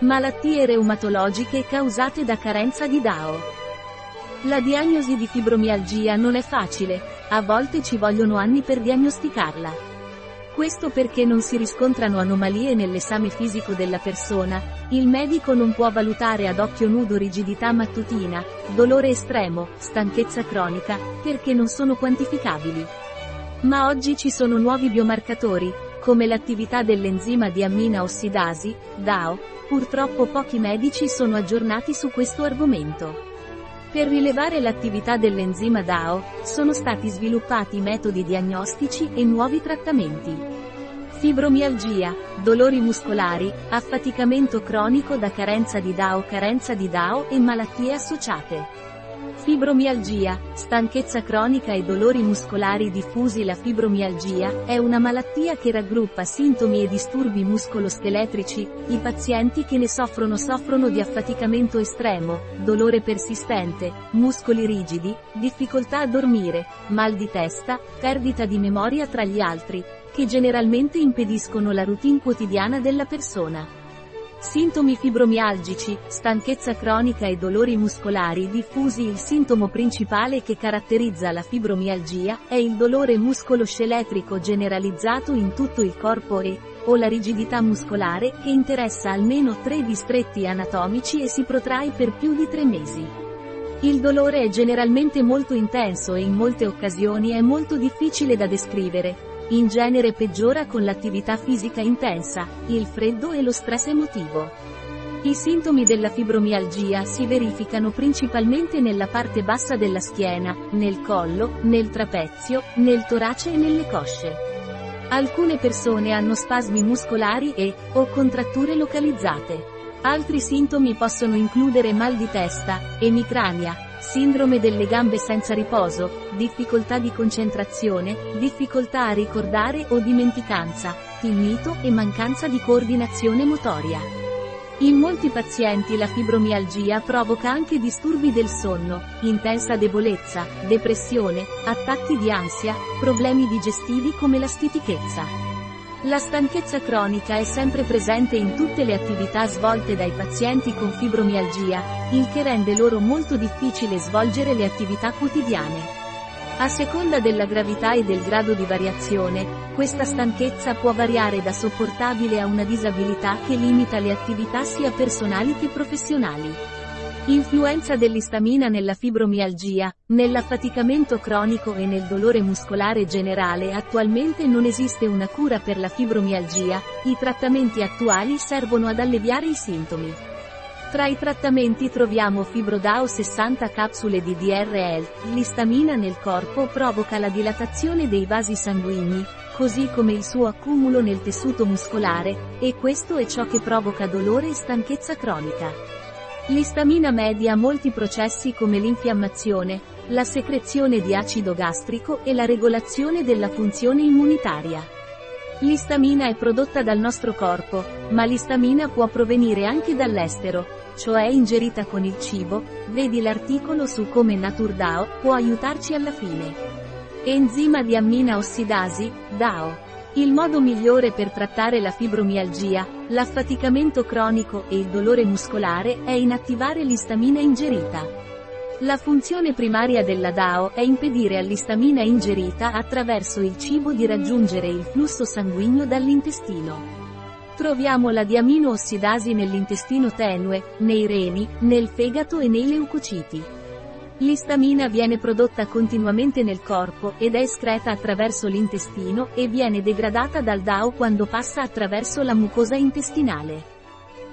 Malattie reumatologiche causate da carenza di DAO. La diagnosi di fibromialgia non è facile, a volte ci vogliono anni per diagnosticarla. Questo perché non si riscontrano anomalie nell'esame fisico della persona, il medico non può valutare ad occhio nudo rigidità mattutina, dolore estremo, stanchezza cronica, perché non sono quantificabili. Ma oggi ci sono nuovi biomarcatori, come l'attività dell'enzima di ammina ossidasi, DAO, Purtroppo pochi medici sono aggiornati su questo argomento. Per rilevare l'attività dell'enzima DAO, sono stati sviluppati metodi diagnostici e nuovi trattamenti. Fibromialgia, dolori muscolari, affaticamento cronico da carenza di DAO, carenza di DAO e malattie associate. Fibromialgia, stanchezza cronica e dolori muscolari diffusi La fibromialgia è una malattia che raggruppa sintomi e disturbi muscoloscheletrici, i pazienti che ne soffrono soffrono di affaticamento estremo, dolore persistente, muscoli rigidi, difficoltà a dormire, mal di testa, perdita di memoria tra gli altri, che generalmente impediscono la routine quotidiana della persona. Sintomi fibromialgici, stanchezza cronica e dolori muscolari diffusi Il sintomo principale che caratterizza la fibromialgia è il dolore muscolo-sceletrico generalizzato in tutto il corpo e, o la rigidità muscolare che interessa almeno tre distretti anatomici e si protrae per più di tre mesi. Il dolore è generalmente molto intenso e in molte occasioni è molto difficile da descrivere, in genere peggiora con l'attività fisica intensa, il freddo e lo stress emotivo. I sintomi della fibromialgia si verificano principalmente nella parte bassa della schiena, nel collo, nel trapezio, nel torace e nelle cosce. Alcune persone hanno spasmi muscolari e, o contratture localizzate. Altri sintomi possono includere mal di testa, emicrania, Sindrome delle gambe senza riposo, difficoltà di concentrazione, difficoltà a ricordare o dimenticanza, tinnito e mancanza di coordinazione motoria. In molti pazienti la fibromialgia provoca anche disturbi del sonno, intensa debolezza, depressione, attacchi di ansia, problemi digestivi come la stitichezza. La stanchezza cronica è sempre presente in tutte le attività svolte dai pazienti con fibromialgia, il che rende loro molto difficile svolgere le attività quotidiane. A seconda della gravità e del grado di variazione, questa stanchezza può variare da sopportabile a una disabilità che limita le attività sia personali che professionali. Influenza dell'istamina nella fibromialgia, nell'affaticamento cronico e nel dolore muscolare generale Attualmente non esiste una cura per la fibromialgia, i trattamenti attuali servono ad alleviare i sintomi. Tra i trattamenti troviamo Fibrodao 60 capsule di DRL, l'istamina nel corpo provoca la dilatazione dei vasi sanguigni, così come il suo accumulo nel tessuto muscolare, e questo è ciò che provoca dolore e stanchezza cronica. L'istamina media molti processi come l'infiammazione, la secrezione di acido gastrico e la regolazione della funzione immunitaria. L'istamina è prodotta dal nostro corpo, ma l'istamina può provenire anche dall'estero, cioè ingerita con il cibo, vedi l'articolo su come NaturDAO può aiutarci alla fine. Enzima di ammina ossidasi, DAO. Il modo migliore per trattare la fibromialgia, l'affaticamento cronico e il dolore muscolare è inattivare l'istamina ingerita. La funzione primaria della DAO è impedire all'istamina ingerita attraverso il cibo di raggiungere il flusso sanguigno dall'intestino. Troviamo la diamino-ossidasi nell'intestino tenue, nei reni, nel fegato e nei leucociti. L'istamina viene prodotta continuamente nel corpo ed è escreta attraverso l'intestino e viene degradata dal DAO quando passa attraverso la mucosa intestinale.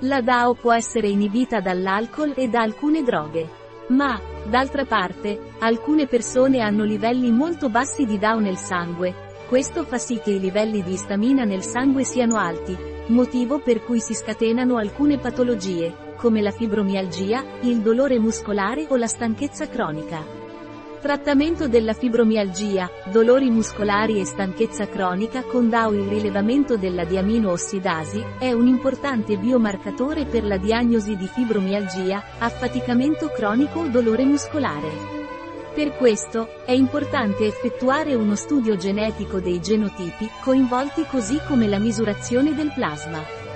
La DAO può essere inibita dall'alcol e da alcune droghe. Ma, d'altra parte, alcune persone hanno livelli molto bassi di DAO nel sangue, questo fa sì che i livelli di istamina nel sangue siano alti, motivo per cui si scatenano alcune patologie, come la fibromialgia, il dolore muscolare o la stanchezza cronica. Trattamento della fibromialgia, dolori muscolari e stanchezza cronica con DAO Il rilevamento della diamino-ossidasi è un importante biomarcatore per la diagnosi di fibromialgia, affaticamento cronico o dolore muscolare. Per questo, è importante effettuare uno studio genetico dei genotipi, coinvolti così come la misurazione del plasma.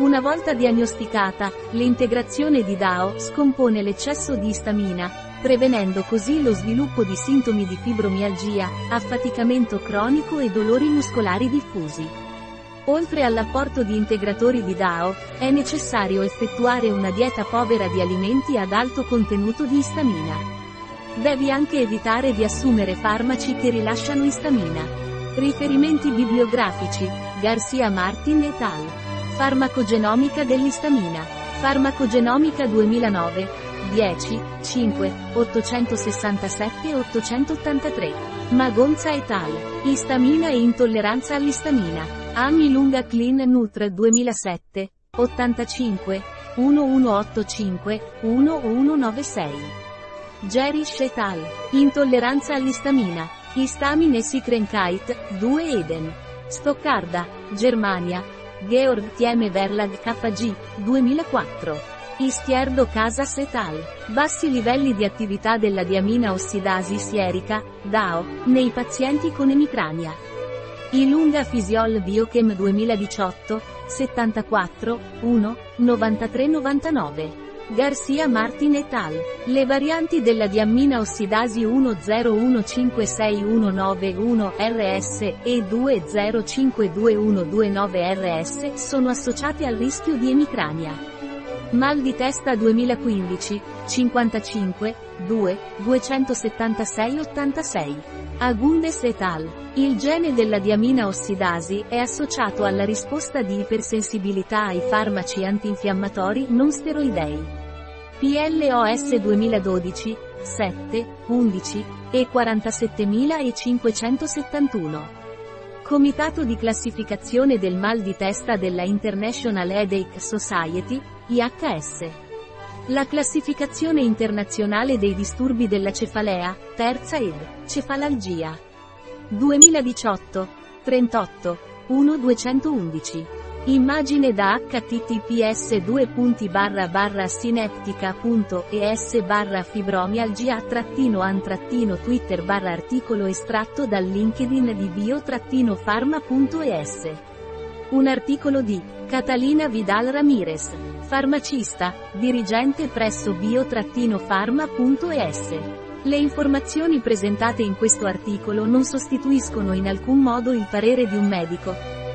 Una volta diagnosticata, l'integrazione di DAO scompone l'eccesso di istamina, prevenendo così lo sviluppo di sintomi di fibromialgia, affaticamento cronico e dolori muscolari diffusi. Oltre all'apporto di integratori di DAO, è necessario effettuare una dieta povera di alimenti ad alto contenuto di istamina. Devi anche evitare di assumere farmaci che rilasciano istamina. Riferimenti bibliografici, Garcia Martin et al. Farmacogenomica dell'istamina. Farmacogenomica 2009. 10, 5, 867 883. Magonza et al. Istamina e intolleranza all'istamina. Ami Lunga Clean Nutr 2007. 85, 1185, 1196. Gerish et al. Intolleranza all'istamina. Istamine Sikrenkite, 2 Eden. Stoccarda, Germania, Georg Thieme Verlag KG, 2004. Istierdo Casas et al. Bassi livelli di attività della diamina ossidasi sierica, DAO, nei pazienti con emicrania. Ilunga Fisiol Biochem 2018, 74, 1, 9399. Garcia Martin et al. Le varianti della diammina ossidasi 101561991RS e 20521229RS sono associate al rischio di emicrania. Mal di testa 2015, 55, 2, 276 86. Agundes et al. Il gene della diamina ossidasi è associato alla risposta di ipersensibilità ai farmaci antinfiammatori non steroidei. PLOS 2012, 7, 11, e 47571. Comitato di classificazione del mal di testa della International Headache Society, IHS. La classificazione internazionale dei disturbi della cefalea, terza ed, cefalalgia. 2018, 38, 1 211. Immagine da https synaptica.es barra fibromialgia an twitter barra articolo estratto dal LinkedIn di bio-pharma.es. Un articolo di Catalina Vidal Ramirez, farmacista, dirigente presso bio-pharma.es. Le informazioni presentate in questo articolo non sostituiscono in alcun modo il parere di un medico